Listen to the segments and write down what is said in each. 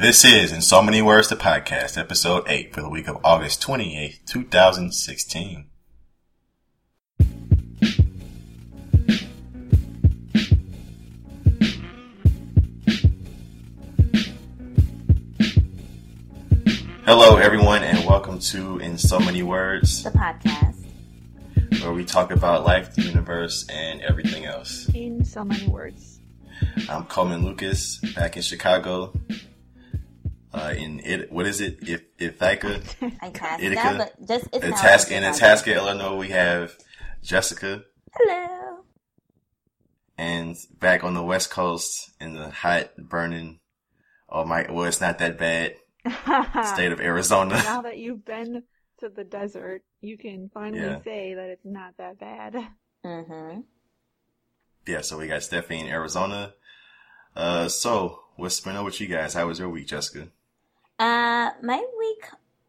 This is In So Many Words, the podcast, episode 8 for the week of August 28th, 2016. Hello, everyone, and welcome to In So Many Words, the podcast. where we talk about life, the universe, and everything else. in so many words. I'm Coleman Lucas, back in Chicago. Uh, in it, what is it? If Ithaca, Itasca, Ithaca. but just it's not Itasca, in Itasca. Itasca, Illinois, we have Jessica, Hello. and back on the West Coast in the hot, burning. Oh my! Well, it's not that bad. State of Arizona. now that you've been to the desert, you can finally Yeah. say that it's not that bad. Mm-hmm. yeah, so we got Stephanie in Arizona. Uh, so what's been up with you guys? How was your week, Jessica? Uh, my week,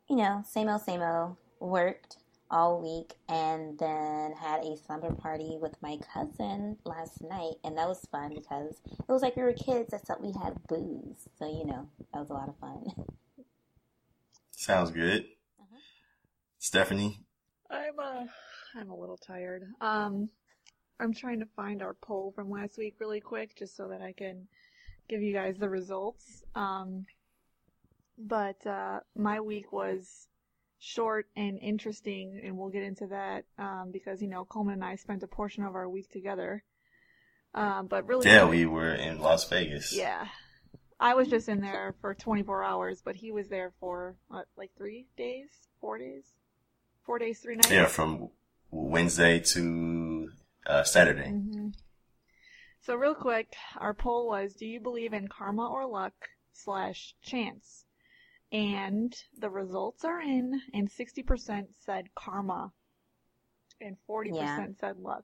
you know, same old, same old. Worked all week, and then had a slumber party with my cousin last night, and that was fun because it was like we were kids, except we had booze. So you know, that was a lot of fun. Sounds good. Mhm. Stephanie, I'm uh, I'm a little tired. Um, I'm trying to find our poll from last week really quick, just so that I can give you guys the results. Um, but uh, my week was short and interesting, and we'll get into that um, because you know Coleman and I spent a portion of our week together. Um, but really, yeah, we were in Las Vegas. yeah. I was just in there for 24 hours, but he was there for what, like three days, four days, four days, three nights. Yeah, from Wednesday to uh, Saturday. hmm So real quick, our poll was: Do you believe in karma or luck slash chance? And the results are in, and 60% said karma, and 40% Yeah. said luck.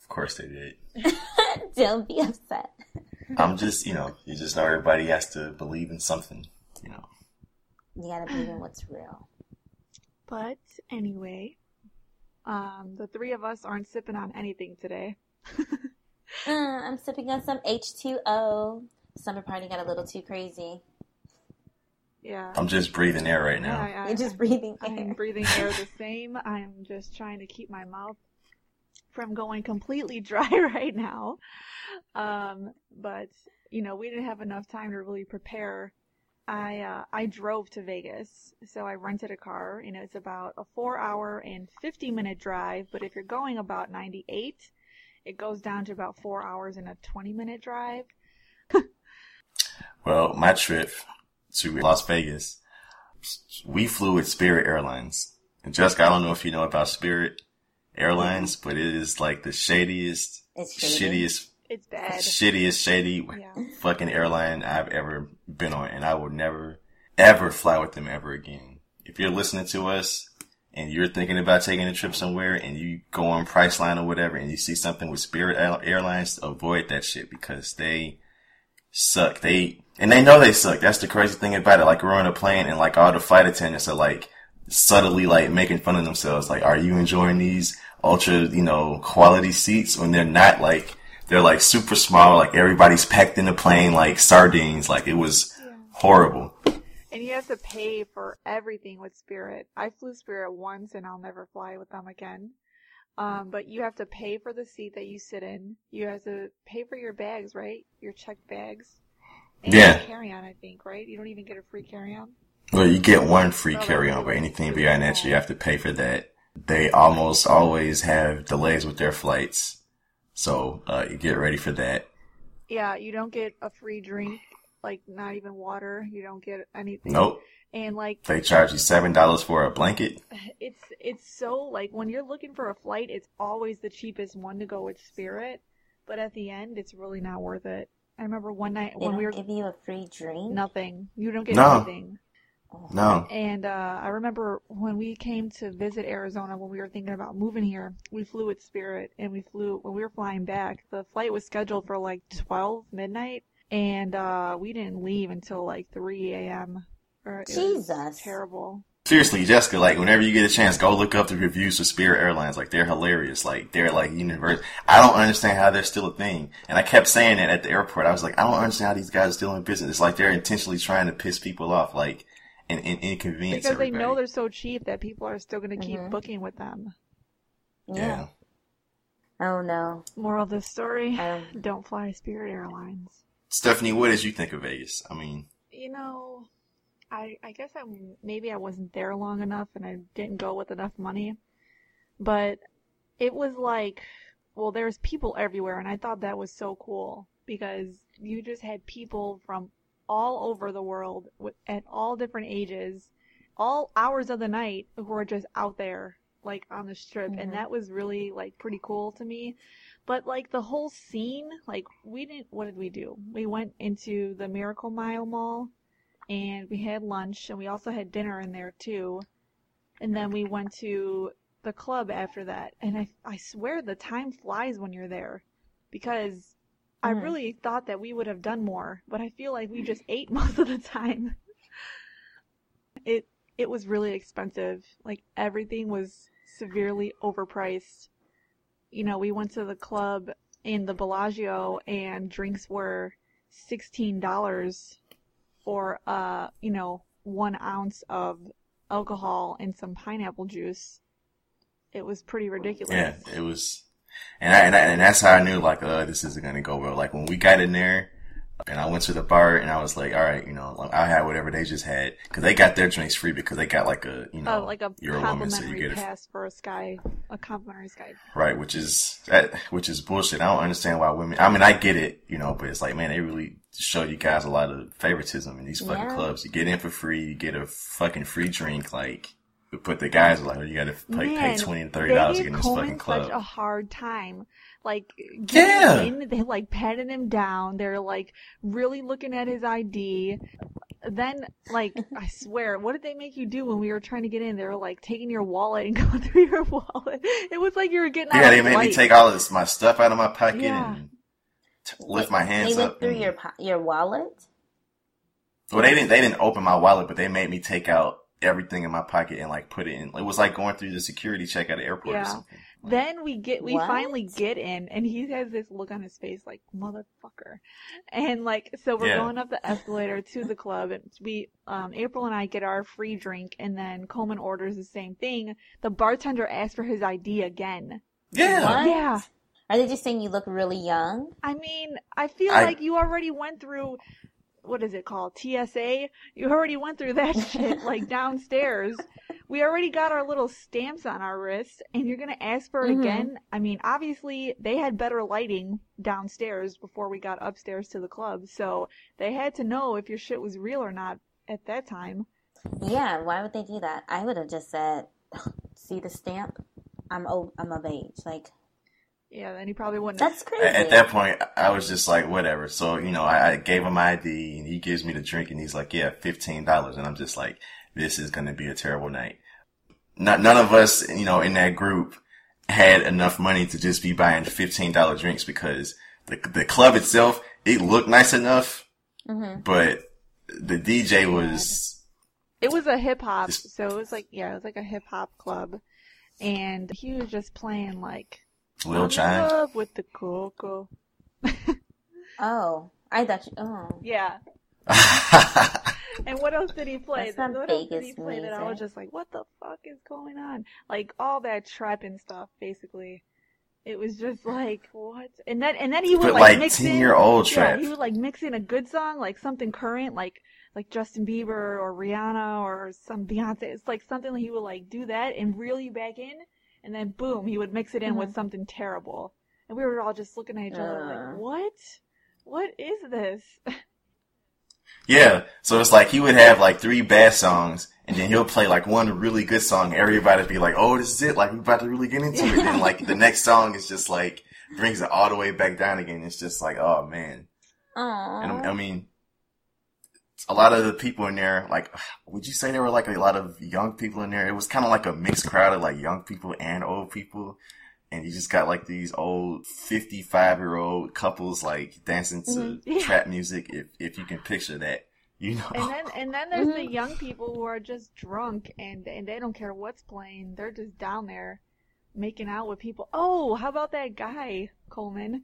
Of course they did. Don't be upset. I'm just, you know, you just know everybody has to believe in something, you know. You gotta believe in what's real. But anyway, um, the three of us aren't sipping on anything today. Uh, I'm sipping on some H2O. Summer party got a little too crazy. Yeah. I'm just breathing air right now. I, I, You're just breathing I'm air. breathing air the same. I'm just trying to keep my mouth from going completely dry right now. Um, but you know, we didn't have enough time to really prepare. I uh, I drove to Vegas, so I rented a car. You know, it's about a four-hour and fifty-minute drive. But if you're going about 98, it goes down to about four hours and a 20-minute drive. Well, my trip to Las Vegas, we flew with Spirit Airlines. And Jessica, I don't know if you know about Spirit Airlines, but it is like the shadiest, It's shady. shittiest, It's bad. shittiest, shady Yeah. fucking airline I've ever been on. And I will never, ever fly with them ever again. If you're listening to us and you're thinking about taking a trip somewhere and you go on Priceline or whatever and you see something with Spirit Airlines, avoid that shit because they suck. They, and they know they suck. That's the crazy thing about it. Like we're on a plane and like all the flight attendants are like subtly like making fun of themselves. Like, are you enjoying these ultra, you know, quality seats when they're not like, they're like super small, like everybody's packed in the plane like sardines. Like it was horrible. And you have to pay for everything with Spirit. I flew Spirit once and I'll never fly with them again. Um, but you have to pay for the seat that you sit in. You have to pay for your bags, right? Your checked bags. And Yeah. carry on, I think, right? You don't even get a free carry on. Well, you get one free Oh, carry on, but anything beyond that, you have to pay for that. They almost always have delays with their flights. So, uh, you get ready for that. Yeah, you don't get a free drink, like not even water. You don't get anything. Nope. And like They charge you $7 for a blanket. it's it's so like when you're looking for a flight, it's always the cheapest one to go with Spirit, but at the end, it's really not worth it. I remember one night They when don't we were give you a free drink. nothing. You don't get No. anything. Oh. No. And uh, I remember when we came to visit Arizona when we were thinking about moving here, we flew with Spirit and we flew when we were flying back. The flight was scheduled for like 12 midnight and uh, we didn't leave until like 3 a.m. Or it was Jesus. terrible. Seriously, Jessica, like whenever you get a chance, go look up the reviews for Spirit Airlines. Like they're hilarious. Like they're like universe. I don't understand how they're still a thing. And I kept saying it at the airport. I was like, I don't understand how these guys are still in business. It's like they're intentionally trying to piss people off, like and, and inconvenience Because they know they're so cheap that people are still going to keep Mhm. booking with them. yeah. Oh no. Moral of the story: Um, Don't fly Spirit Airlines. Stephanie, what did you think of Vegas? I mean, You know, I I guess I'm maybe I wasn't there long enough and I didn't go with enough money, but it was like, well, there's people everywhere, and I thought that was so cool because you just had people from all over the world at all different ages, all hours of the night who were just out there like on the strip, Mhm. and that was really like pretty cool to me. But like the whole scene, like we didn't. What did we do? We went into the Miracle Mile Mall, and we had lunch, and we also had dinner in there too. And then we went to the club after that, and I I swear the time flies when you're there, because I Mhm. really thought that we would have done more, but I feel like we just ate most of the time. It it was really expensive. Like everything was severely overpriced. You know, we went to the club in the Bellagio and drinks were sixteen dollars for uh, you know, one ounce of alcohol and some pineapple juice. It was pretty ridiculous. yeah, it was, and I, and, I, and that's how I knew like, uh, this isn't gonna go well. Like when we got in there, and I went to the bar, and I was like, all right, you know, like, I had whatever they just had because they got their drinks free because they got like a, you oh, know, Oh, like a you're a woman, so you complimentary get it pass for a sky, a complimentary sky. right, which is that, which is bullshit. I don't understand why women. I mean, I get it, you know, but it's like, man, they really show you guys a lot of favoritism in these fucking Yeah. clubs. You get in for free, you get a fucking free drink, like. But the guys are like, oh, you got to pay, pay twenty and thirty dollars to get in gave this Coleman fucking club. such a hard time. Like, Yeah. in, they like patting him down. They're like really looking at his ID. Then, like, I swear, what did they make you do when we were trying to get in? They were like taking your wallet and going through your wallet. It was like you were getting out Yeah, they a made me take all this my stuff out of my pocket Yeah. and t- lift my hands they went up. through and- your po- your wallet. well, they didn't. They didn't open my wallet, but they made me take out everything in my pocket and like put it in. It was like going through the security check at the airport or Yeah. something. Like, Then we get, we What? finally get in, and he has this look on his face like motherfucker, and like so we're Yeah. going up the escalator to the club, and we, um, April and I get our free drink, and then Coleman orders the same thing. The bartender asks for his ID again. yeah, What? Yeah. Are they just saying you look really young? I mean, I feel I- like you already went through. What is it called? TSA? You already went through that shit, like downstairs. We already got our little stamps on our wrists, and you're gonna ask for it Mhm. again? I mean, obviously, they had better lighting downstairs before we got upstairs to the club, so they had to know if your shit was real or not at that time. Yeah. Why would they do that? I would have just said, "See the stamp? I'm o- I'm of age." Like Yeah, then he probably wouldn't. that's crazy. At, at that point, I was just like, whatever. So you know, I, I gave him my ID, and he gives me the drink, and he's like, yeah, fifteen dollars, and I'm just like, this is gonna be a terrible night. Not none of us, you know, in that group had enough money to just be buying fifteen dollar drinks because the the club itself it looked nice enough, hmm but the DJ was It was a hip hop, so it was like yeah, it was like a hip hop club, and he was just playing like Lil I'm in love with the cocoa. Oh, I thought you. Oh, Yeah. And what else did he play? That's not what else did he play that I was just like, what the fuck is going on? Like all that trapping stuff, basically. It was just like what? And then and then he would but like, like mix ten in. year old Yeah, trap. he would like mix in a good song, like something current, like like Justin Bieber or Rihanna or some Beyonce. It's like something he would like do that and reel you back in, and then boom, he would mix it in with something terrible, and we were all just looking at each other Uh. like, what? What is this? Yeah, so it's like he would have like three bad songs, and then he'll play like one really good song. Everybody'd be like, "Oh, this is it! Like we're about to really get into it." Then like the next song is just like brings it all the way back down again. It's just like, oh man. And I mean, a lot of the people in there, like, would you say there were like a lot of young people in there? It was kind of like a mixed crowd of like young people and old people. And you just got like these old 55 year old couples like dancing to. Yeah. trap music. If, if you can picture that, You know. And then and then there's the Mhm. young people who are just drunk and and they don't care what's playing. They're just down there making out with people. Oh, how about that guy, Coleman?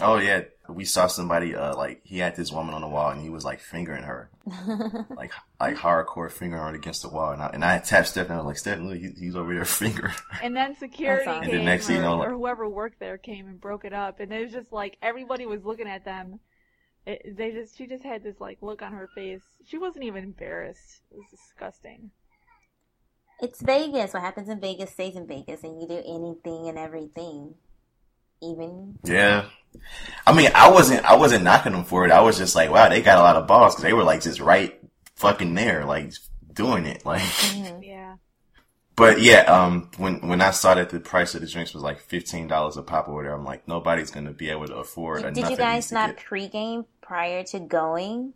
Oh yeah, we saw somebody uh like he had this woman on the wall and he was like fingering her, like like hardcore fingering her against the wall. And I and I tapped Steph and I was like, Steph, look, he, he's over there fingering. her." And then security awesome. came And then next thing or, you know, like- or whoever worked there came and broke it up. And it was just like everybody was looking at them. It, they just she just had this like look on her face. She wasn't even embarrassed. It was disgusting. it's Vegas. What happens in Vegas stays in Vegas, and you do anything and everything, even Yeah. I mean, I wasn't, I wasn't knocking them for it. I was just like, wow, they got a lot of balls because they were like just right fucking there, like doing it. Like, Mhm. Yeah. but yeah, um, when, when I saw that the price of the drinks was like $15 a pop or whatever, I'm like, nobody's going to be able to afford Did enough you guys not get- pregame prior to going?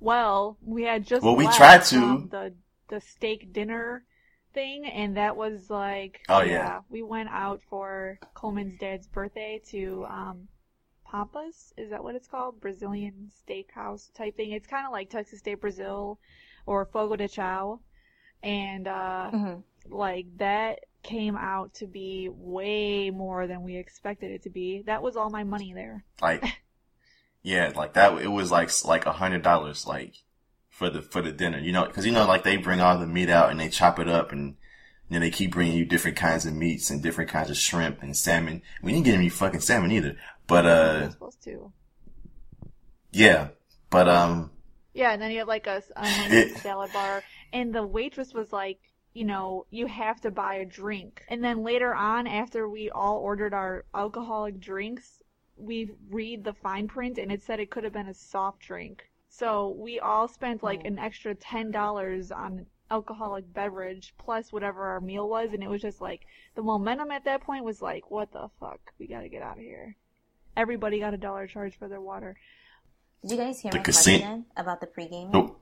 Well, we had just Well, we left tried to. the the steak dinner thing, and that was like Oh, yeah. we went out for Coleman's dad's birthday to um Pampas. Is that what it's called? Brazilian steakhouse type thing. It's kind of like Texas de Brazil or Fogo de Chao, and uh hmm like that came out to be way more than we expected it to be. That was all my money there. like, yeah, like that, it was like, like a hundred dollars, like for the, for the dinner, you know, cause you know, like they bring all the meat out and they chop it up and then they keep bringing you different kinds of meats and different kinds of shrimp and salmon. We didn't get any fucking salmon either, but, uh, supposed to. yeah, but, um, Yeah, and then you have like a It- salad bar, and the waitress was like, you know, you have to buy a drink. And then later on, after we all ordered our alcoholic drinks, we read the fine print, and it said it could have been a soft drink. So we all spent like Oh. an extra ten dollars on alcoholic beverage plus whatever our meal was, and it was just like the momentum at that point was like, what the fuck, we gotta get out of here. Everybody got a dollar charge for their water. Did you guys hear The my casino- question about the pregame? Oh,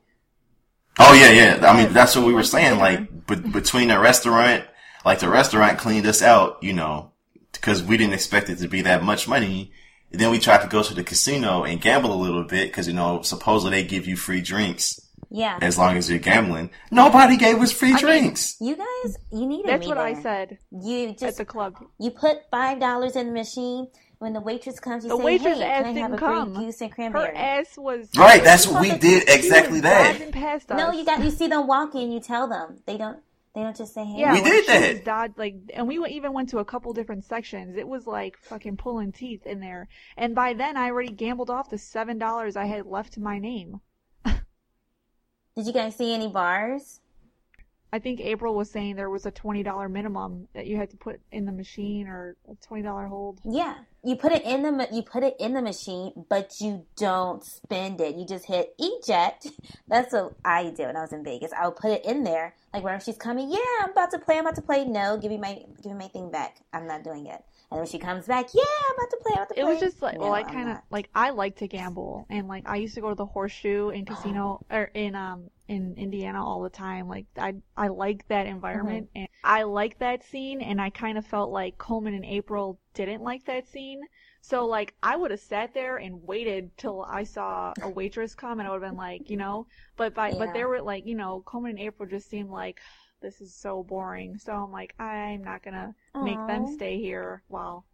oh yeah, yeah. I mean, oh, that's what we were saying. Like, but between the restaurant, like the restaurant cleaned us out, you know, because we didn't expect it to be that much money. And then we tried to go to the casino and gamble a little bit because you know supposedly they give you free drinks Yeah. as long as you're gambling. Nobody gave us free I mean, drinks. You guys, you needed That's me what I said You just at the club. you put five dollars in the machine. When the waitress comes, you The say, waitress "Hey, ass can I have a come. Grey Goose and Her ass was right, that's what we did exactly that. past us. No, you got you see them walking, you tell them. They don't. They don't just say, "Hey." Yeah, We did she that. was dod- like, and we even went to a couple different sections. It was like fucking pulling teeth in there. And by then, I already gambled off the seven dollars I had left to my name. Did you guys see any bars? I think April was saying there was a twenty dollar minimum that you had to put in the machine or a twenty dollar hold. Yeah, you put it in the you put it in the machine, but you don't spend it. You just hit eject. That's what I did when I was in Vegas. I would put it in there, like whenever she's coming. Yeah, I'm about to play. I'm about to play. No, give me my give me my thing back. I'm not doing it. And when she comes back, yeah, I'm about to play. I'm about to play. It was just like, No, well, I kind of like I like to gamble, and like I used to go to the Horseshoe in casino or in um in Indiana all the time. Like I I like that environment, Mm-hmm. and I like that scene, and I kind of felt like Coleman and April didn't like that scene. So like I would have sat there and waited till I saw a waitress come, and I would have been like, you know, but by but Yeah. they were like, you know, Coleman and April just seemed like this is so boring. So I'm like, I'm not gonna make them stay here while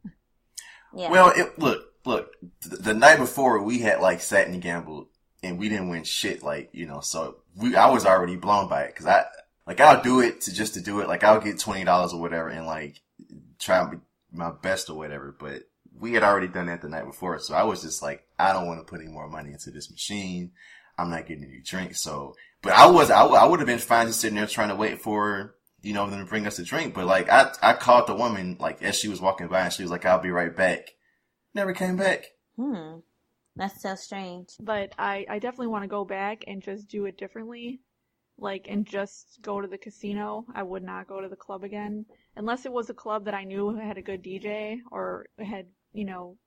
Yeah. Well, it, look, look. The, the night before, we had like sat and gambled, and we didn't win shit. Like you know, so we I was already blown by it because I like I'll do it to just to do it. Like I'll get twenty dollars or whatever, and like try my best or whatever. But we had already done that the night before, so I was just like, I don't want to put any more money into this machine. I'm not getting any drinks, so. But I was I, I would have been fine just sitting there trying to wait for you know, them to bring us a drink. But like, I, I called the woman, like, as she was walking by and she was like, I'll be right back. Never came back. hmm. That's so strange. but I, I definitely want to go back and just do it differently. Like, and just go to the casino. I would not go to the club again. Unless it was a club that I knew had a good DJ or had, you know,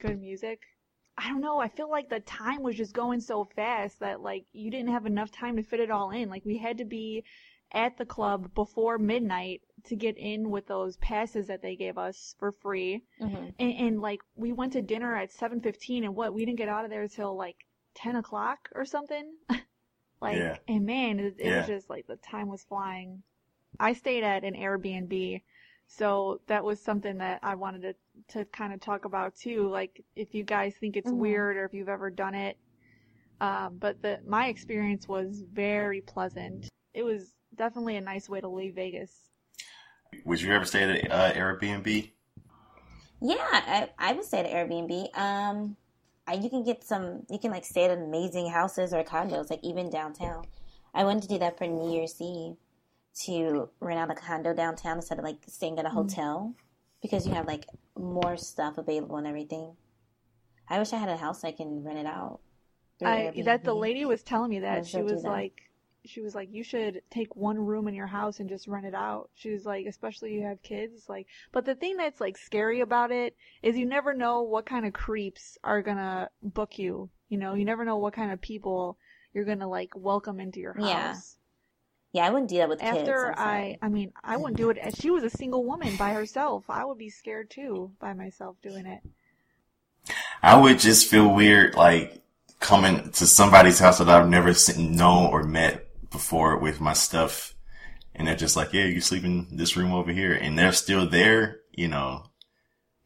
good music. I don't know. I feel like the time was just going so fast that, like, you didn't have enough time to fit it all in. Like, we had to be at the club before midnight to get in with those passes that they gave us for free hmm and, and like we went to dinner at 7.15 and what we didn't get out of there till like ten o'clock or something. like, Yeah. and man, it, it Yeah. was just like the time was flying. I stayed at an Airbnb, so that was something that I wanted to to kind of talk about too. Like, if you guys think it's Mhm. weird or if you've ever done it. Um, but the my experience was very pleasant. It was definitely a nice way to leave Vegas. Would you ever stay at uh, Airbnb? Yeah, I, I would stay at Airbnb. Um, I, you can get some, you can like stay at amazing houses or condos, like even downtown. I wanted to do that for New Year's Eve to rent out a condo downtown instead of like staying at a hotel because you have like more stuff available and everything. I wish I had a house I can rent it out. I that the lady was telling me that she was like she was like you should take one room in your house and just rent it out. She was like especially you have kids like but the thing that's like scary about it is you never know what kind of creeps are going to book you. You know, you never know what kind of people you're going to like welcome into your house. Yeah. Yeah, I wouldn't do that with kids. After I'm. I I mean, I wouldn't do it. She was a single woman by herself. I would be scared too by myself doing it. I would just feel weird, like coming to somebody's house that I've never seen, known or met before with my stuff, and they're just like, "Yeah, you sleep in this room over here," and they're still there, you know.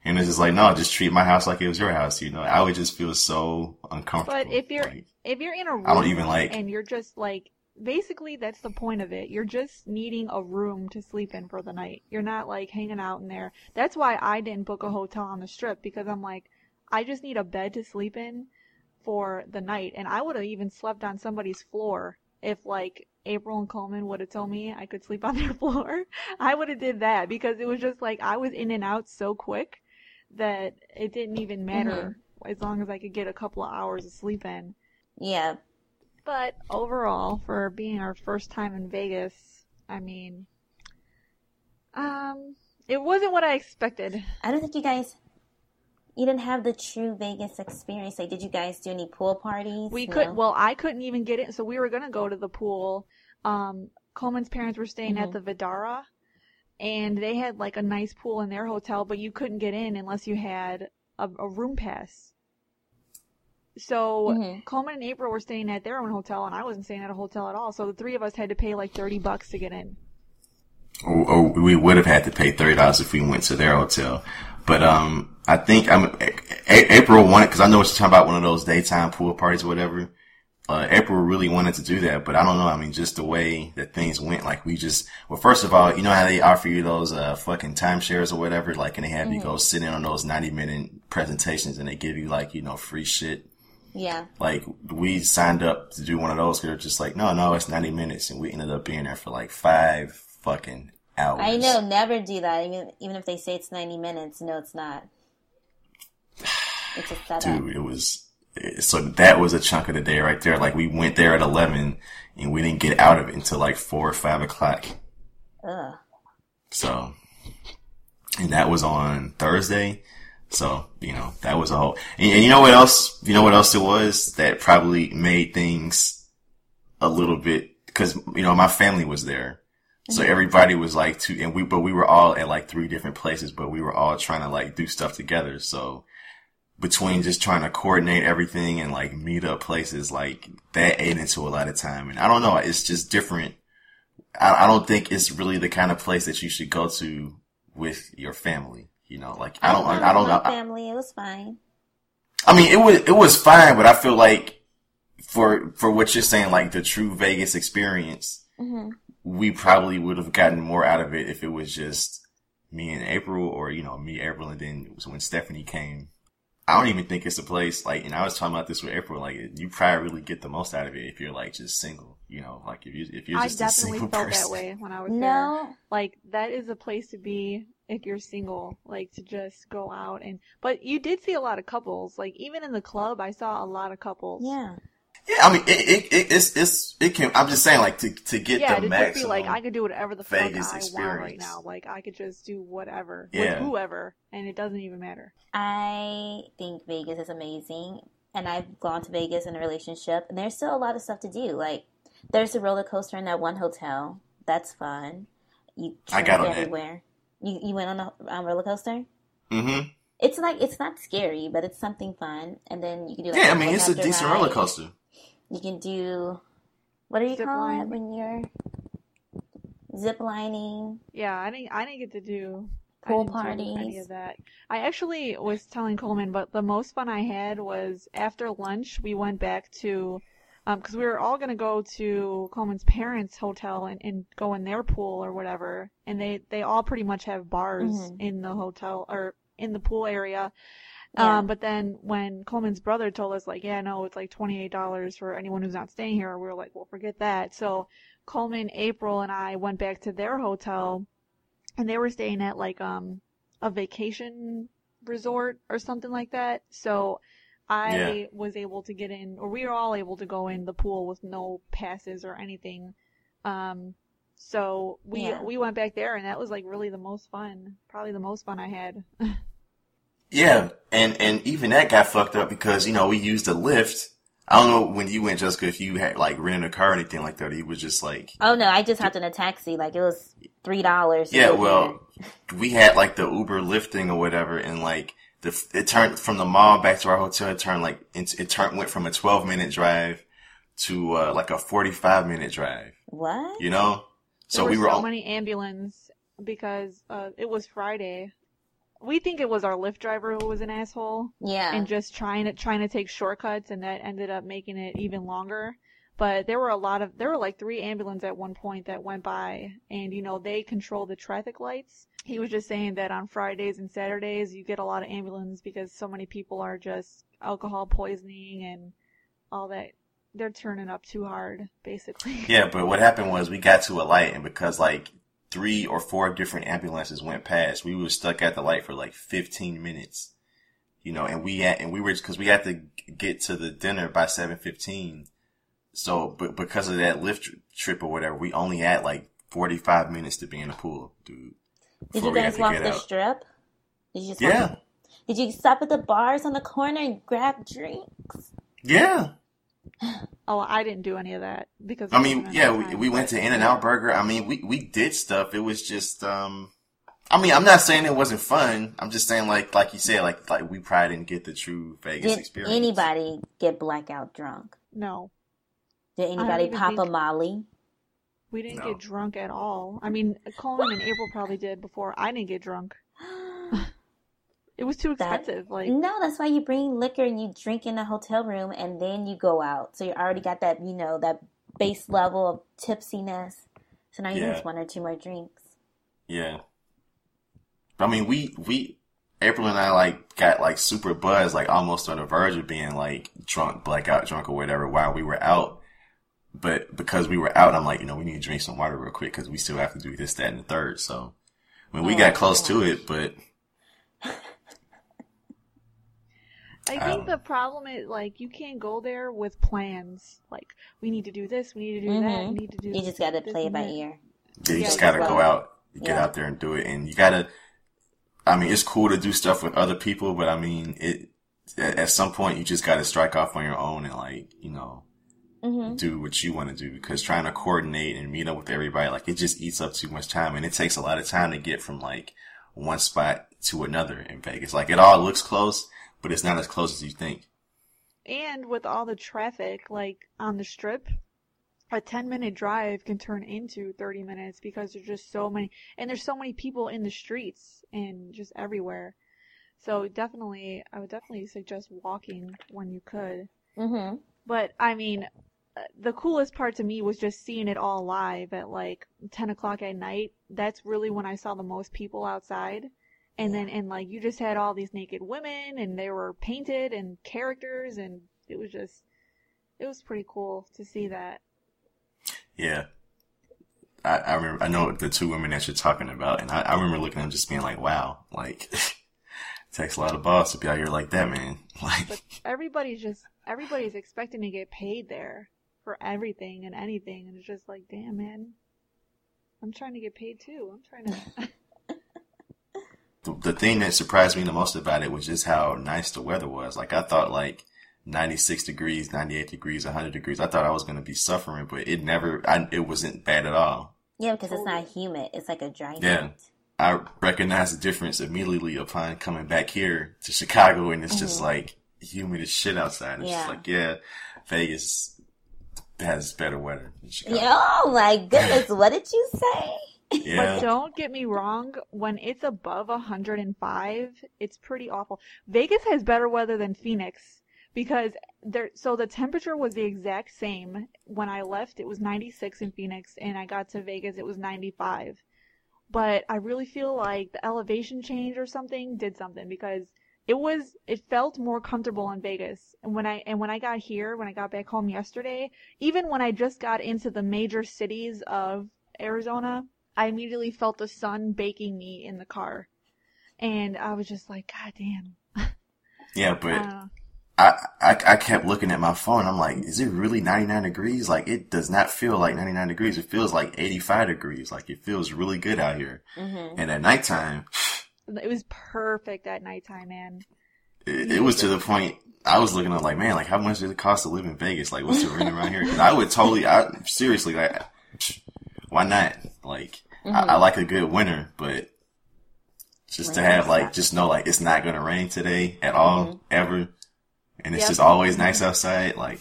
And it's just like, no, just treat my house like it was your house, you know. I would just feel so uncomfortable. But if you're like, if you're in a room I don't even like- and you're just like basically that's the point of it. You're just needing a room to sleep in for the night. You're not like hanging out in there. That's why I didn't book a hotel on the strip because I'm like I just need a bed to sleep in for the night and I would have even slept on somebody's floor if like April and Coleman would have told me I could sleep on their floor. I would have did that because it was just like I was in and out so quick that it didn't even matter as long as I could get a couple of hours of sleep in. yeah, But overall, for being our first time in Vegas, I mean, um, it wasn't what I expected. I don't think you guys, you didn't have the true Vegas experience. Like, did you guys do any pool parties? We No? could, well, I couldn't even get in, so we were gonna go to the pool. Um, Coleman's parents were staying at the Vdara, and they had like a nice pool in their hotel, but you couldn't get in unless you had a, a room pass. So Mhm. Coleman and April were staying at their own hotel, and I wasn't staying at a hotel at all. So the three of us had to pay like thirty bucks to get in. or, or we would have had to pay thirty dollars if we went to their hotel. But um, I think I'm A- April wanted because I know what you're talking about one of those daytime pool parties or whatever. Uh, April really wanted to do that, but I don't know. I mean, just the way that things went, like we just, well, first of all, you know how they offer you those, uh, fucking timeshares or whatever, like, and they have you go sit in on those 90 minute presentations and they give you like, you know, free shit. Yeah. Like, we signed up to do one of those, because they're just like, no, no, it's 90 minutes. And we ended up being there for like five fucking hours. I know, never do that. Even even if they say it's ninety minutes, no, it's not. It's a setup. dude, it was eh, so that was a chunk of the day right there. Like we went there at eleven and we didn't get out of it until like four or five o'clock. Ugh. So, and that was on Thursday. So you know that was a whole. And, and you know what else? You know what else it was that probably made things a little bit because you know my family was there. So everybody was like two, and we, but we were all at like three different places, but we were all trying to like do stuff together. So between just trying to coordinate everything and like meet up places, like that ate into a lot of time. And I don't know, it's just different. I, I don't think it's really the kind of place that you should go to with your family. You know, like I don't, went I, don't. My family, it was fine. I mean, it was it was fine, but I feel like for for what you're saying, like the true Vegas experience, hmm we probably would have gotten more out of it if it was just me and April, or you know, me, April, and then when Stephanie came. I don't even think it's a place like, and I was talking about this with April. Like, you probably really get the most out of it if you're like just single. You know, like if you if you're just a definitely felt person. that way when I was there. No, Like that is a place to be if you're single, like to just go out and. But you did see a lot of couples. Like even in the club, I saw a lot of couples. yeah. Yeah, I mean, it, it, it it's it's it can. I'm just saying, like to to get Yeah, the to just maximum. be like, I could do whatever the fuck Vegas I want right now. Like I could just do whatever Yeah. with whoever, and it doesn't even matter. I think Vegas is amazing, and I've gone to Vegas in a relationship, and there's still a lot of stuff to do. Like, there's a roller coaster in that one hotel. That's fun. You I got get on that. everywhere. You you went on a on roller coaster? Mm-hmm. It's like it's not scary, but it's something fun. And then you can do. Like, Yeah, I mean it's a decent ride. roller coaster. You can do what do you Zip call line. it when you're zip lining? Yeah, I didn't. I didn't get to do Pool do Any of that. I actually was telling Coleman, but the most fun I had was after lunch. We went back to, um, because we were all gonna go to Coleman's parents' hotel and, and go in their pool or whatever, and they they all pretty much have bars Mhm. in the hotel or in the pool area. Yeah. Um, but then when Coleman's brother told us, like, yeah, no, it's like $28 for anyone who's not staying here, we were like, well, forget that. So Coleman, April, and I went back to their hotel, and they were staying at like um a vacation resort or something like that. So I Yeah. was able to get in, or we were all able to go in the pool with no passes or anything. Um, so we Yeah. we went back there, and that was like really the most fun, probably the most fun I had. Yeah, and and even that got fucked up because you know we used a Lyft. I don't know when you went, Jessica, if you had like rented a car or anything like that. It was just like, Oh no, I just hopped in a taxi. Like it was three dollars. yeah, well, we had like the Uber lifting or whatever, and like the it turned from the mall back to our hotel. It turned like it, it turned went from a twelve minute drive to uh, like a forty five minute drive. what? You know, so there we were were so all, many ambulance because uh, it was Friday. We think it was our Lyft driver who was an asshole Yeah. and just trying to trying to take shortcuts, and that ended up making it even longer. But there were a lot of there were like three ambulances at one point that went by, and you know they control the traffic lights. He was just saying that on Fridays and Saturdays you get a lot of ambulance because so many people are just alcohol poisoning and all that. They're turning up too hard, basically. yeah. But what happened was we got to a light, and because like three or four different ambulances went past, we were stuck at the light for like fifteen minutes. You know, and we had, and we were because we had to get to the dinner by seven fifteen. So, but because of that Lyft trip or whatever, we only had like forty five minutes to be in the pool, dude. Did you guys walk the out. strip? Did you just walk Yeah, Did you stop at the bars on the corner and grab drinks? yeah. Oh, I didn't do any of that because I mean, yeah, we, we went to In and Out Burger. I mean, we, we did stuff. It was just, um, I mean, I'm not saying it wasn't fun. I'm just saying, like, like you said, like, like we probably didn't get the true Vegas experience. Did experience. anybody get blackout drunk? No, Did anybody even pop a Molly? we didn't No. get drunk at all. I mean, Coleman and April probably did before I didn't get drunk. It was too That- expensive. Like, No, that's why you bring liquor and you drink in the hotel room and then you go out. So you already got that, you know, that base level of tipsiness. So now you Yeah. need one or two more drinks. Yeah. I mean, we, we, April and I, like, got, like, super buzzed, like, almost on the verge of being, like, drunk, blackout drunk or whatever while we were out. But because we were out, I'm like, you know, we need to drink some water real quick because we still have to do this, that, and the third. So, I mean, we Oh, got close to it, but I Um, think the problem is like you can't go there with plans. Like, we need to do this, we need to do that, Mhm. we need to do. You just got to play it by ear. Yeah, you Yeah, just gotta go gotta- out, get yeah. out there and do it. And you gotta, I mean, it's cool to do stuff with other people, but I mean, it, at at some point you just gotta strike off on your own and like, you know, hmm do what you want to do because trying to coordinate and meet up with everybody, like it just eats up too much time and it takes a lot of time to get from like one spot to another in Vegas. Like it all looks close, but it's not as close as you think. And with all the traffic, like on the strip, a 10 minute drive can turn into 30 minutes because there's just so many, and there's so many people in the streets and just everywhere. So definitely, I would definitely suggest walking when you could. hmm But I mean, uh, the coolest part to me was just seeing it all live at like 10 o'clock at night. That's really when I saw the most people outside. And then, and like, you just had all these naked women and they were painted and characters and it was just, it was pretty cool to see that. Yeah. I, I remember, I know the two women that you're talking about and I, I remember looking at them just being like, wow, like, it takes a lot of balls to be out here like that, man. Like, But everybody's just, everybody's expecting to get paid there for everything and anything. And it's just like, damn, man. I'm trying to get paid too. I'm trying to. The, the thing that surprised me the most about it was just how nice the weather was. Like I thought like 96 degrees, 98 degrees, 100 degrees. I thought I was going to be suffering, but it never, I, it wasn't bad at all. Yeah, because it's not humid. It's like a dry Yeah. heat. I recognize the difference immediately upon coming back here to Chicago, and it's mm-hmm. just like humid as shit outside. It's yeah. just like, yeah, Vegas has better weather than Chicago. Oh my goodness, what did you say? Yeah. But don't get me wrong, when it's above 105, it's pretty awful. Vegas has better weather than Phoenix because there so the temperature was the exact same when I left it was 96 in Phoenix and I got to Vegas it was 95 but I really feel like the elevation change or something did something because it was it felt more comfortable in Vegas. And when I and when I got here, when I got back home yesterday, even when I just got into the major cities of Arizona, I immediately felt the sun baking me in the car. And I was just like, God damn. Yeah, but uh, I, I, I kept looking at my phone. I'm like, is it really 99 degrees? Like, it does not feel like 99 degrees. It feels like 85 degrees. Like, it feels really good out here. Mm-hmm. And at nighttime, it was perfect at nighttime, man. It, it was to the point I was looking at like, man, like how much does it cost to live in Vegas? Like, what's the rent around here? Cause I would totally, I seriously, like, why not? Like, mm-hmm. I, I, like a good winter, but just to have like, just know like it's not gonna rain today at all, mm-hmm. ever and it's yep. just always nice outside. Like,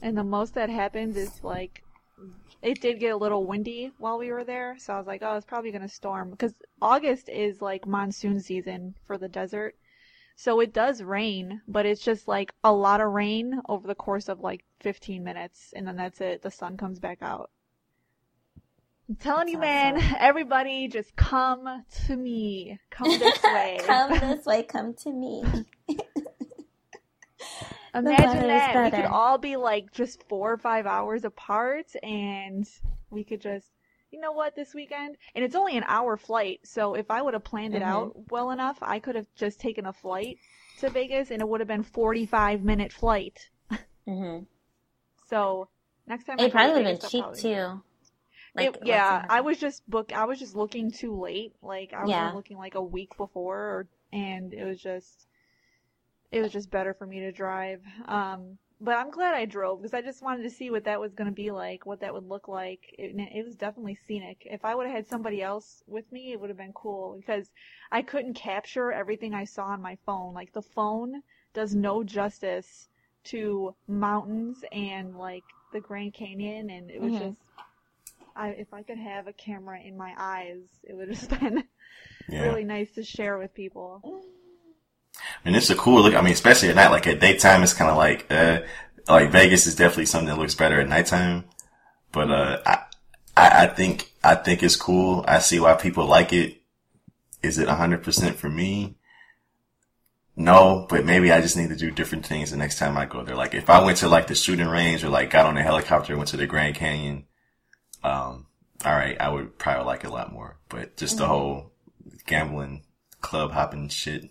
and the most that happens is like, it did get a little windy while we were there, so I was like, oh, it's probably gonna storm because August is like monsoon season for the desert. So it does rain, but it's just like a lot of rain over the course of like 15 minutes, and then that's it. The sun comes back out. I'm telling that's you, man, awesome. everybody just come to me. Come this way. come this way, come to me. Imagine that. We could all be like just four or five hours apart and we could just, you know what, this weekend? And it's only an hour flight. So if I would have planned it mm-hmm. out well enough, I could have just taken a flight to Vegas and it would have been 45 minute flight. Mm-hmm. so next time it probably would have been cheap probably... too. Like, it, yeah, I was just book. I was just looking too late. Like I was yeah. looking like a week before, or, and it was just it was just better for me to drive. Um, but I'm glad I drove because I just wanted to see what that was going to be like, what that would look like. It, it was definitely scenic. If I would have had somebody else with me, it would have been cool because I couldn't capture everything I saw on my phone. Like the phone does no justice to mountains and like the Grand Canyon, and it was mm-hmm. just. I, if I could have a camera in my eyes, it would have just been yeah. really nice to share with people. And it's a cool look. I mean, especially at night, like at daytime, it's kind of like, uh, like Vegas is definitely something that looks better at nighttime. But, uh, I, I, I think, I think it's cool. I see why people like it. Is it 100% for me? No, but maybe I just need to do different things the next time I go there. Like if I went to like the shooting range or like got on a helicopter and went to the Grand Canyon, um, all right, I would probably like it a lot more. But just the mm-hmm. whole gambling, club hopping shit,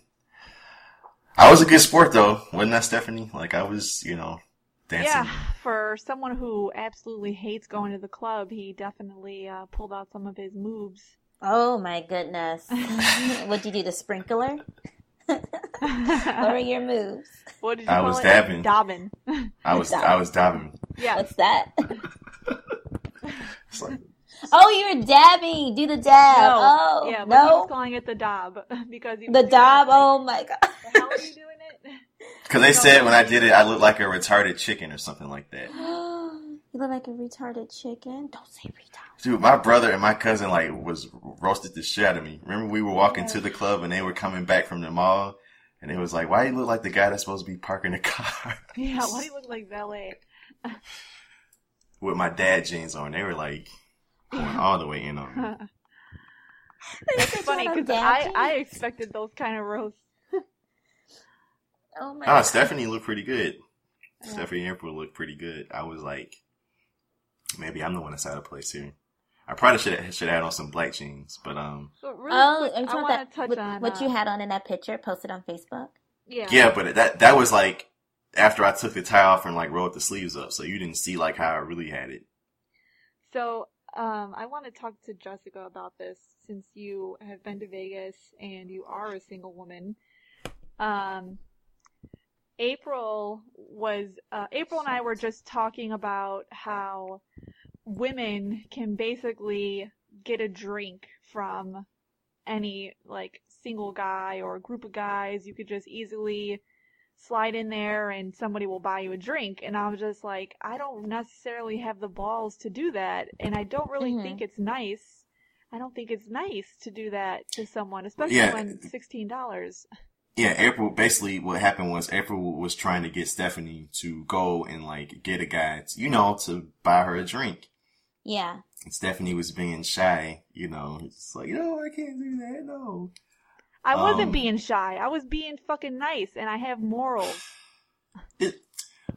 I was a good sport though, wasn't that Stephanie? Like I was, you know, dancing. Yeah, for someone who absolutely hates going to the club, he definitely uh, pulled out some of his moves. Oh my goodness! What'd you do? The sprinkler? what were your moves? What did you I was it? dabbing. Dabbing. I was I was dabbing. Yeah. What's that? It's like Oh, you were dabbing. Do the dab. No. Oh, yeah, no. He was calling it the dab because the dab. Oh my god. How are you doing it? Because they said when I did it, I looked like a retarded chicken or something like that. you look like a retarded chicken. Don't say retarded. Dude, my brother and my cousin like was roasted the shit out of me. Remember we were walking yeah. to the club and they were coming back from the mall, and it was like, "Why do you look like the guy that's supposed to be parking the car?" Yeah, why do you look like valet? With my dad jeans on, they were like, going all the way in on me. it's funny because I, I expected those kind of roasts. oh my! Ah, God. Stephanie looked pretty good. Yeah. Stephanie April looked pretty good. I was like, maybe I'm the one that's out of place here. I probably should have, should have had on some black jeans, but um. But really oh, quick, I want to touch what, on what uh, you had on in that picture posted on Facebook. Yeah. Yeah, but that that was like after I took the tie off and like rolled the sleeves up, so you didn't see like how I really had it. So um, I want to talk to Jessica about this since you have been to Vegas and you are a single woman. Um, April was uh, April and I were just talking about how women can basically get a drink from any like single guy or group of guys. You could just easily slide in there and somebody will buy you a drink. And I was just like, I don't necessarily have the balls to do that. And I don't really Mhm. think it's nice. I don't think it's nice to do that to someone, especially Yeah. when $16. Yeah, April. Basically, what happened was April was trying to get Stephanie to go and like get a guy, to, you know, to buy her a drink. Yeah. And Stephanie was being shy, you know, it's like, no, I can't do that, no. I wasn't Um, being shy. I was being fucking nice and I have morals. It,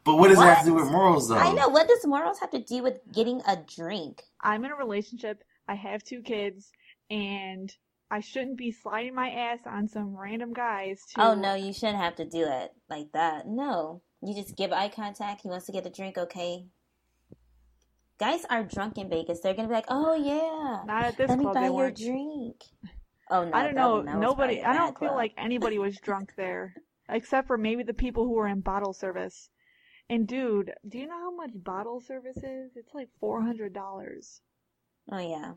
but what does that have to do with morals, though? I know. What does morals have to do with getting a drink? I'm in a relationship. I have two kids and I shouldn't be sliding my ass on some random guys to Oh no, you shouldn't have to do it like that. No, you just give eye contact. He wants to get a drink. Okay. Guys are drunk in Vegas. They're gonna be like, "Oh yeah, Not at this let me club buy they you a weren't. drink." Oh no, I don't know. that was Nobody. probably a I bad don't feel club. like anybody was drunk there, except for maybe the people who were in bottle service. And dude, do you know how much bottle service is? It's like four hundred dollars. Oh yeah.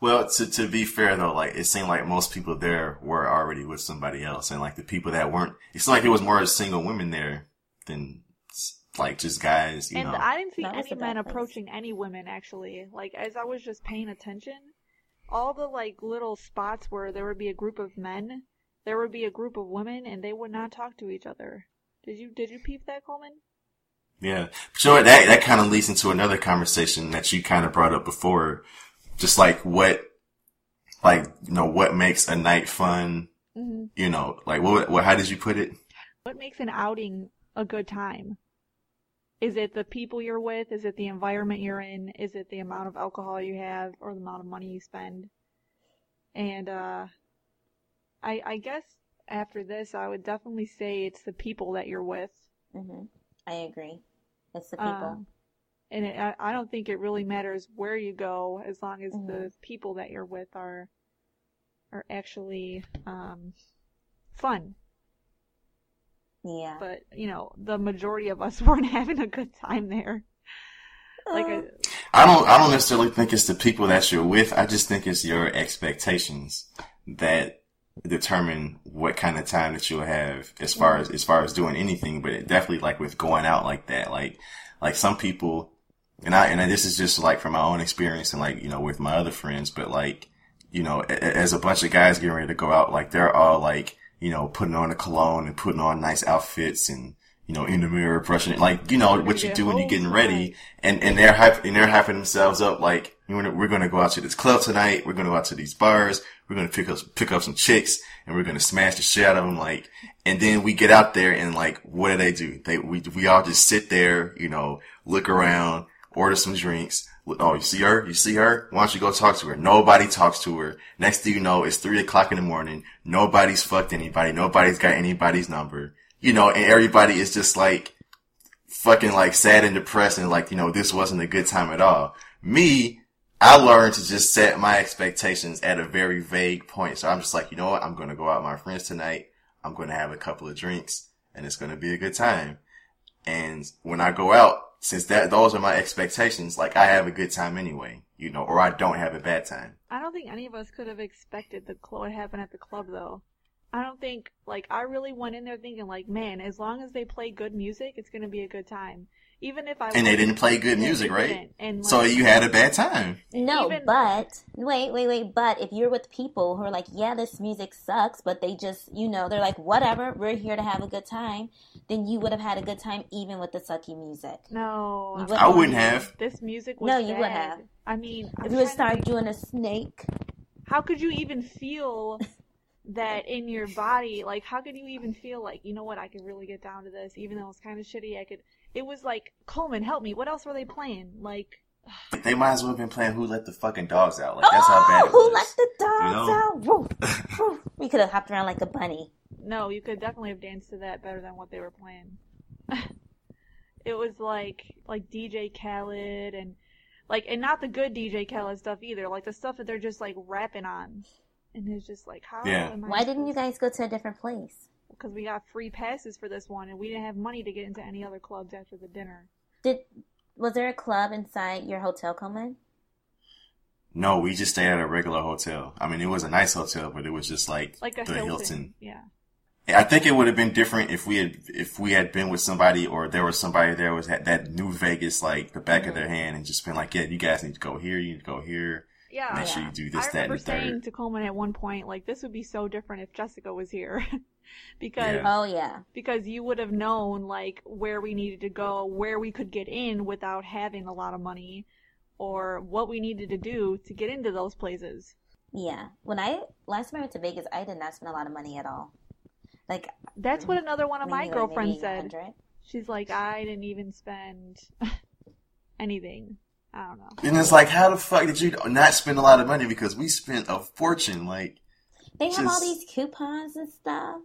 Well, to to be fair though, like it seemed like most people there were already with somebody else, and like the people that weren't, it seemed like it was more single women there than like just guys, you And know. I didn't see That any a bad men place. approaching any women actually. Like as I was just paying attention, all the like little spots where there would be a group of men, there would be a group of women, and they would not talk to each other. Did you did you peep that, Coleman? Yeah. But you know what? That, that kind of leads into another conversation that you kind of brought up before. Just like what, like, you know, what makes a night fun, Mm-hmm. you know, like what, what, how did you put it? What makes an outing a good time? Is it the people you're with? Is it the environment you're in? Is it the amount of alcohol you have or the amount of money you spend? And uh I I guess after this I would definitely say it's the people that you're with. hmm I agree. It's the people. Um, and it, I, I don't think it really matters where you go as long as Mhm. the people that you're with are are actually um fun. Yeah. But you know, the majority of us weren't having a good time there. Like, Uh, I, I don't, I don't necessarily think it's the people that you're with. I just think it's your expectations that determine what kind of time that you'll have as far as, as far as doing anything, but it definitely like with going out like that, like, like some people, and I, and this is just like from my own experience and like, you know, with my other friends, but like, you know, a- a- as a bunch of guys getting ready to go out, like they're all like, you know, putting on a cologne and putting on nice outfits and, you know, in the mirror brushing it, like, you know, what you do when you're getting ready and, and they're hype, and they're hyping themselves up like, we're we're gonna go out to this club tonight. We're gonna go out to these bars. We're gonna pick up, pick up some chicks and we're gonna smash the shit out of them. Like, and then we get out there and like, what do they do? They, we, we all just sit there, you know, look around, order some drinks. Oh, you see her? You see her? Why don't you go talk to her? Nobody talks to her. Next thing you know, it's three o'clock in the morning. Nobody's fucked anybody. Nobody's got anybody's number. You know, and everybody is just like, fucking like sad and depressed and like, you know, this wasn't a good time at all. Me, I learned to just set my expectations at a very vague point. So I'm just like, you know what? I'm going to go out with my friends tonight. I'm going to have a couple of drinks and it's going to be a good time. And when I go out, since that, those are my expectations, like I have a good time anyway, you know, or I don't have a bad time. I don't think any of us could have expected the cl- what happened at the club though. I don't think like I really went in there thinking like, man, as long as they play good music, it's gonna be a good time. Even if I And they didn't play good music, right? didn't. And So you had a bad time. No, Even- but wait, wait, wait. But if you're with people who are like, yeah, this music sucks, but they just, you know, they're like, whatever, we're here to have a good time, then you would have had a good time even with the sucky music. no, I'm wouldn't. I wouldn't have. This music was No, you would bad. have. I mean, I'm If you would start doing a snake, how could you even feel that in your body? Like, how could you even feel like, you know what, I could really get down to this, even though it's kind of shitty. I could. It was like, Coleman, help me. What else were they playing? Like, They might as well have been playing Who Let the Fucking Dogs Out. Like that's how bad it oh, who was. let the dogs You know? out? Woof, woof. We could have hopped around like a bunny. no, you could definitely have danced to that better than what they were playing. it was like like DJ Khaled and like and not the good DJ Khaled stuff either. Like the stuff that they're just like rapping on, and it's just like how. Yeah. Am I Why didn't you guys go to a different place? Because we got free passes for this one, and we didn't have money to get into any other clubs after the dinner. Did was there a club inside your hotel, Coleman? No, we just stayed at a regular hotel. I mean, it was a nice hotel, but it was just like, Like a the Hilton. Hilton. Yeah. I think it would have been different if we had if we had been with somebody or there was somebody there was that, that knew Vegas like the back of their hand and just been like, yeah, you guys need to go here, you need to go here, Yeah. make sure you do this, I that, and remember the saying to Coleman at one point, like, this would be so different if Jessica was here. because Yeah. Oh yeah. because you would have known like where we needed to go, where we could get in without having a lot of money, or what we needed to do to get into those places. Yeah. When I last time I went to Vegas, I did not spend a lot of money at all. Like That's what another one of my maybe, like, girlfriends said. 100. She's like, I didn't even spend anything. I don't know. And it's like, how the fuck did you not spend a lot of money because we spent a fortune? Like, They have all these coupons and stuff.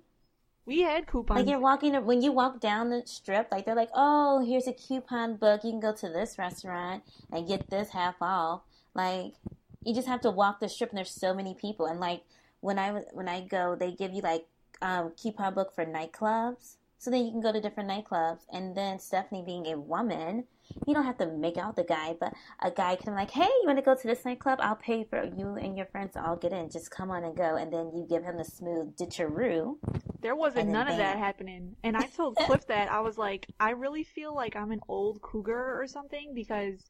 We had coupons. Like you're walking when you walk down the strip, like they're like, "Oh, here's a coupon book. You can go to this restaurant and get this half off." Like you just have to walk the strip, and there's so many people. And like when I when I go, they give you like um, coupon book for nightclubs, so then you can go to different nightclubs. And then Stephanie, being a woman, you don't have to make out the guy, but a guy can be like, "Hey, you want to go to this nightclub? I'll pay for you and your friends to all get in. Just come on and go." And then you give him the smooth ditcheroo. There wasn't none of that happening. And I told Cliff that I was like, I really feel like I'm an old cougar or something because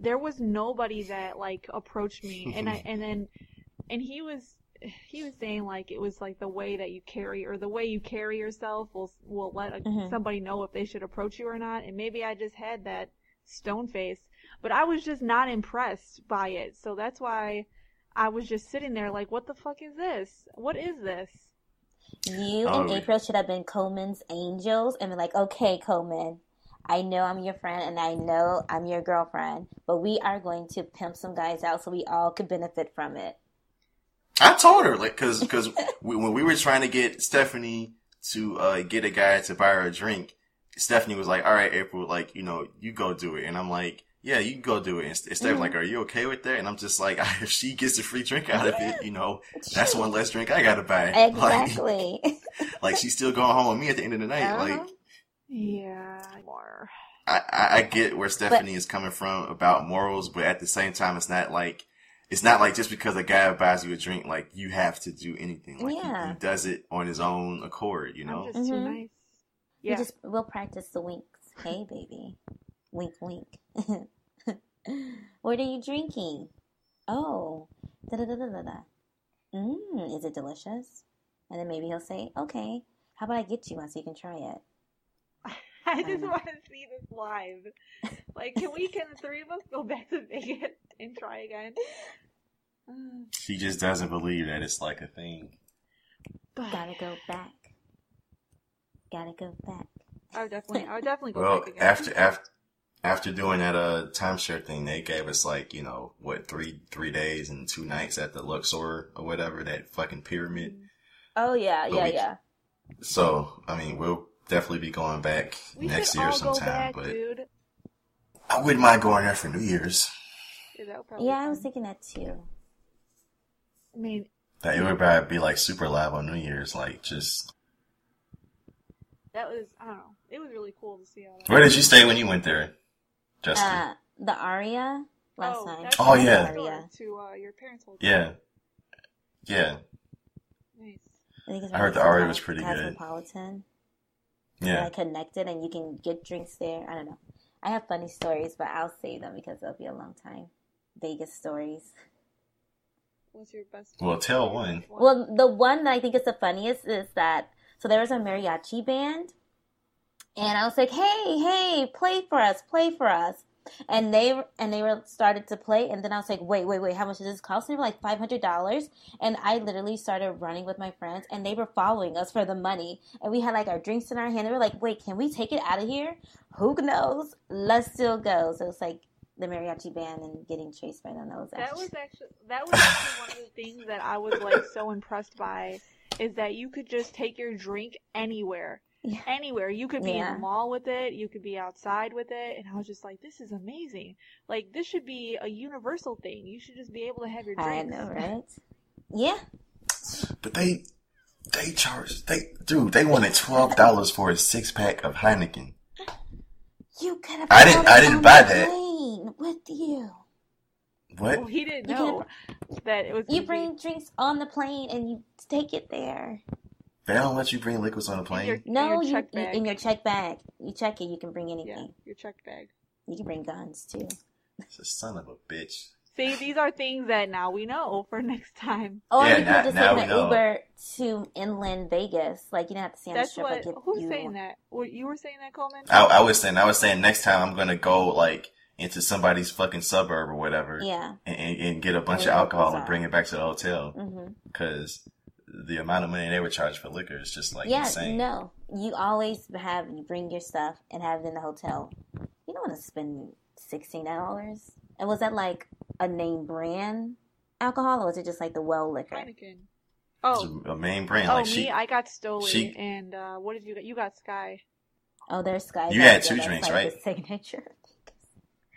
there was nobody that like approached me. And I and then and he was he was saying like it was like the way that you carry or the way you carry yourself will will let a, Mhm. somebody know if they should approach you or not. And maybe I just had that stone face, but I was just not impressed by it. So that's why I was just sitting there like, what the fuck is this? What is this? You Oh, and yeah. April should have been Coleman's angels and been like, okay, Coleman, I know I'm your friend and I know I'm your girlfriend, but we are going to pimp some guys out so we all could benefit from it. I told her, like, cause, cause when we were trying to get Stephanie to, uh, get a guy to buy her a drink, Stephanie was like, all right, April, like, you know, you go do it. And I'm like, yeah, you go do it. And Steph Mhm. like, are you okay with that? And I'm just like, if she gets a free drink out of it, you know, that's one less drink I gotta buy. Like, Exactly. like she's still going home with me at the end of the night. Uh-huh. Like, Yeah, more. I, I, I get where Stephanie is coming from about morals, but at the same time, it's not like, it's not like just because a guy buys you a drink, like you have to do anything. Like Yeah. he, does it on his own accord, you know? I'm just too Mhm. nice. We Yeah. just we'll practice the winks. Hey, baby, wink, wink. what are you drinking? Oh, da da da da da da. Mmm, is it delicious? And then maybe he'll say, "Okay, how about I get you one so you can try it?" I just want to see this live. Like, can we, can the three of us go back to Vegas and try again? She just doesn't believe that it's like a thing. but Gotta go back. Gotta go back. I would definitely, I would definitely go Well, back again. after after after doing that uh timeshare thing, they gave us like you know what three three days and two nights at the Luxor or whatever that fucking pyramid. Oh yeah, But yeah, we- yeah. So I mean, we'll definitely be going back we next year sometime. back, but dude. I wouldn't mind going there for New Year's. Yeah, that would probably Yeah, I was thinking that too. I mean, That it would probably be like super live on New Year's, like just. that was, I don't know. It was really cool to see all that. Where did you stay when you went there, Justin? Uh, the aria last oh, time. that's Oh, yeah. Aria. To uh, your parents' hotel. yeah, yeah, Nice. I, think it's I heard the Aria was pretty good. Cosmopolitan. Yeah. like connected and you can get drinks there. I don't know. I have funny stories, but I'll save them because it'll be a long time. Vegas stories. What's your best? Well, tell one. Well, the one that I think is the funniest is that so there was a mariachi band, and I was like, "Hey, hey, play for us, play for us." And they and they were started to play, and then I was like, "Wait, wait, wait! How much does this cost?" And they were like five hundred dollars, and I literally started running with my friends, and they were following us for the money, and we had like our drinks in our hand. They were like, "Wait, can we take it out of here? Who knows? Let's still go." So it's like the mariachi band and getting chased by them. That was That actually was actually that was actually one of the things that I was like so impressed by is that you could just take your drink anywhere. Yeah. Anywhere. You could be in the mall with it, you could be outside with it, and I was just like, This is amazing. Like this should be a universal thing. You should just be able to have your I drinks. know, right? Yeah. But they they charged they dude they wanted twelve dollars for a six pack of Heineken. You could have. I didn't- I didn't buy that. With you. What? Well, he didn't You know that it was. You gonna bring drinks on the plane and you take it there. They don't let you bring liquids on a be in your, plane. in No, your you, you in your check bag. You check it. You can bring yeah, anything. your check bag. You can bring guns too. It's a son of a bitch. See, these are things that now we know for next time. Or Yeah, you now- could just take an. Uber to inland Vegas. Like you don't have to stay on the That's strip. what. like Who's you saying that? Were you were saying that, Coleman? I, I was saying, I was saying next time I'm gonna go like into somebody's fucking suburb or whatever, Yeah. and, and, and get a bunch Where of alcohol and bring it back to the hotel Mm-hmm. because the amount of money they would charge for liquor is just like yeah. insane. No. You always have you bring your stuff and have it in the hotel. You don't want to spend sixteen dollars. And was that like a name brand alcohol, or was it just like the well liquor? Heineken. It's Oh, a main brand. oh, like me. she, I got Stoli, she- and uh, what did you get? You got Skyy. Oh, there's Skyy. You had two That's drinks, like right? The signature.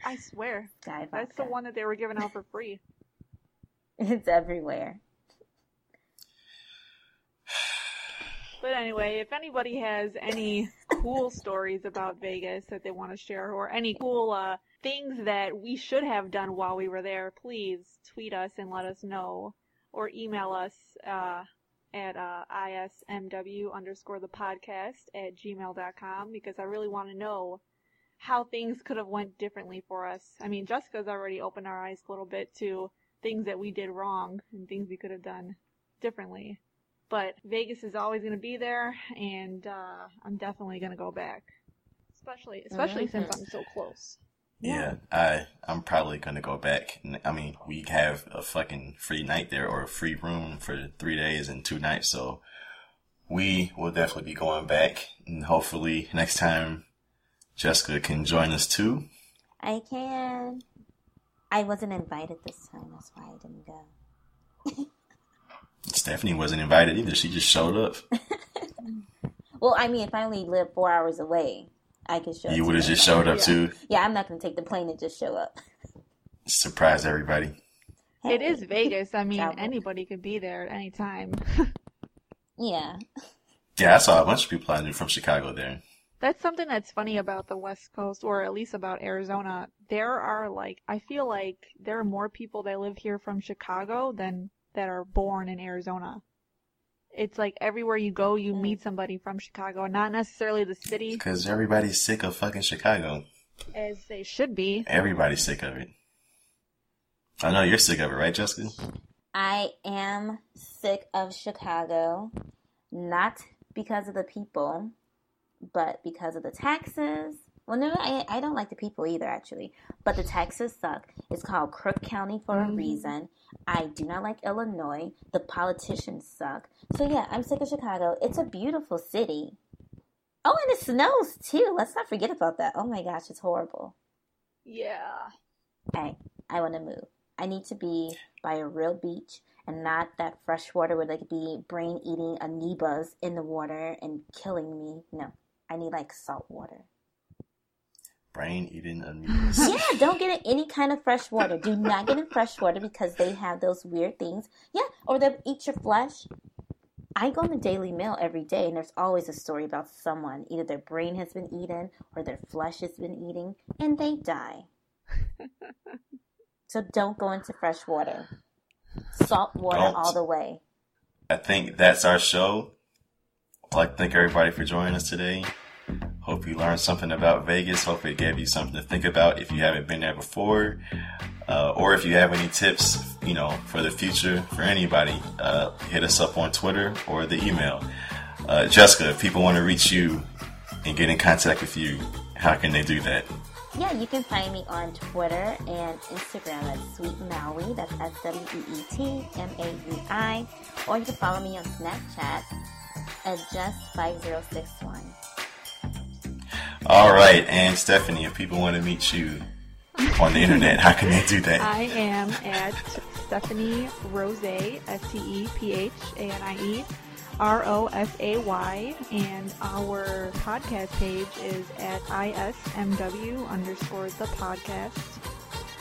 I swear, Skyy that's the one that they were giving out for free. It's everywhere. But anyway, if anybody has any cool stories about Vegas that they want to share, or any cool uh, things that we should have done while we were there, please tweet us and let us know, or email us uh, at uh, ismw underscore the podcast at gmail.com because I really want to know how things could have went differently for us. I mean, Jessica's already opened our eyes a little bit to things that we did wrong and things we could have done differently but Vegas is always going to be there, and uh, I'm definitely going to go back, especially especially since Mhm. I'm so close. yeah, I I'm probably gonna go back. I mean, we have a fucking free night there or a free room for three days and two nights, so we will definitely be going back, and hopefully next time Jessica can join us too. I can. I wasn't invited this time. That's why I didn't go. Stephanie wasn't invited either; she just showed up. Well, I mean, if I only live four hours away, I could show. You up would have just showed up Yeah. too. Yeah, I'm not going to take the plane and just show up. Surprise everybody. It Hey. is Vegas. I mean, Travel. anybody could be there at any time. Yeah. Yeah, I saw a bunch of people I knew from Chicago there. That's something that's funny about the West Coast, or at least about Arizona. There are like, I feel like there are more people that live here from Chicago than that are born in Arizona. It's like everywhere you go, you Mm. meet somebody from Chicago, not necessarily the city Because everybody's sick of fucking Chicago. as they should be. Everybody's sick of it. I know you're sick of it, right, Jessica? I am sick of Chicago, not because of the people, but because of the taxes. Well, no, I, I don't like the people either, actually. But the taxes suck. It's called Crook County for a Mhm. reason. I do not like Illinois. The politicians suck. So, yeah, I'm sick of Chicago. It's a beautiful city. Oh, and it snows, too. Let's not forget about that. Oh, my gosh, it's horrible. Yeah. I I want to move. I need to be by a real beach and not that fresh water where could be brain eating amoebas in the water and killing me. No, I need like salt water. Brain eating amoebas. Yeah, don't get in any kind of fresh water. Do not get in fresh water because they have those weird things. Yeah, or they'll eat your flesh. I go on the Daily Mail every day, and there's always a story about someone. Either their brain has been eaten or their flesh has been eating, and they die. so don't go into fresh water. Salt water Don't. all the way. I think that's our show. I'd like to thank everybody for joining us today. Hope you learned something about Vegas. Hope it gave you something to think about if you haven't been there before. Uh, or if you have any tips, you know, for the future for anybody, uh, hit us up on Twitter or the email. Uh, Jessica, if people want to reach you and get in contact with you, how can they do that? Yeah, you can find me on Twitter and Instagram at Sweet Maui. That's S W E E T M A U I. Or you can follow me on Snapchat at just5061. All right, and Stephanie, if people want to meet you on the internet, how can they do that? I am at Stephanie Rosay, S T E P H A N I E R O S A Y, and our podcast page is at ISMW underscore the podcast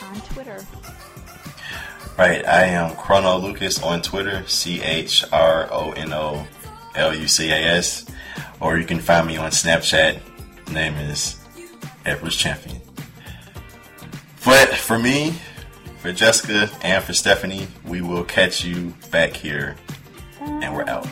on Twitter. Right, I am Chrono Lucas on Twitter, C H R O N O L U C A S, or you can find me on Snapchat. Name is Edwards Champion. But for me, For Jessica and for Stephanie, we will catch you back here, and we're out.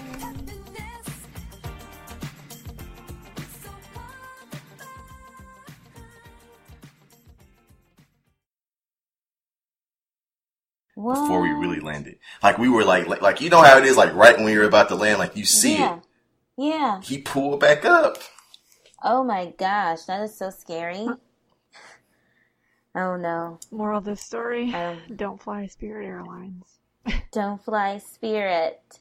Before we really landed, like we were like, like, like you know how it is, like right when we were about to land, like you see yeah. it, Yeah. he pulled back up. Oh my gosh, that is so scary. Oh no. Moral of the story: Um, Don't fly Spirit Airlines. don't fly Spirit.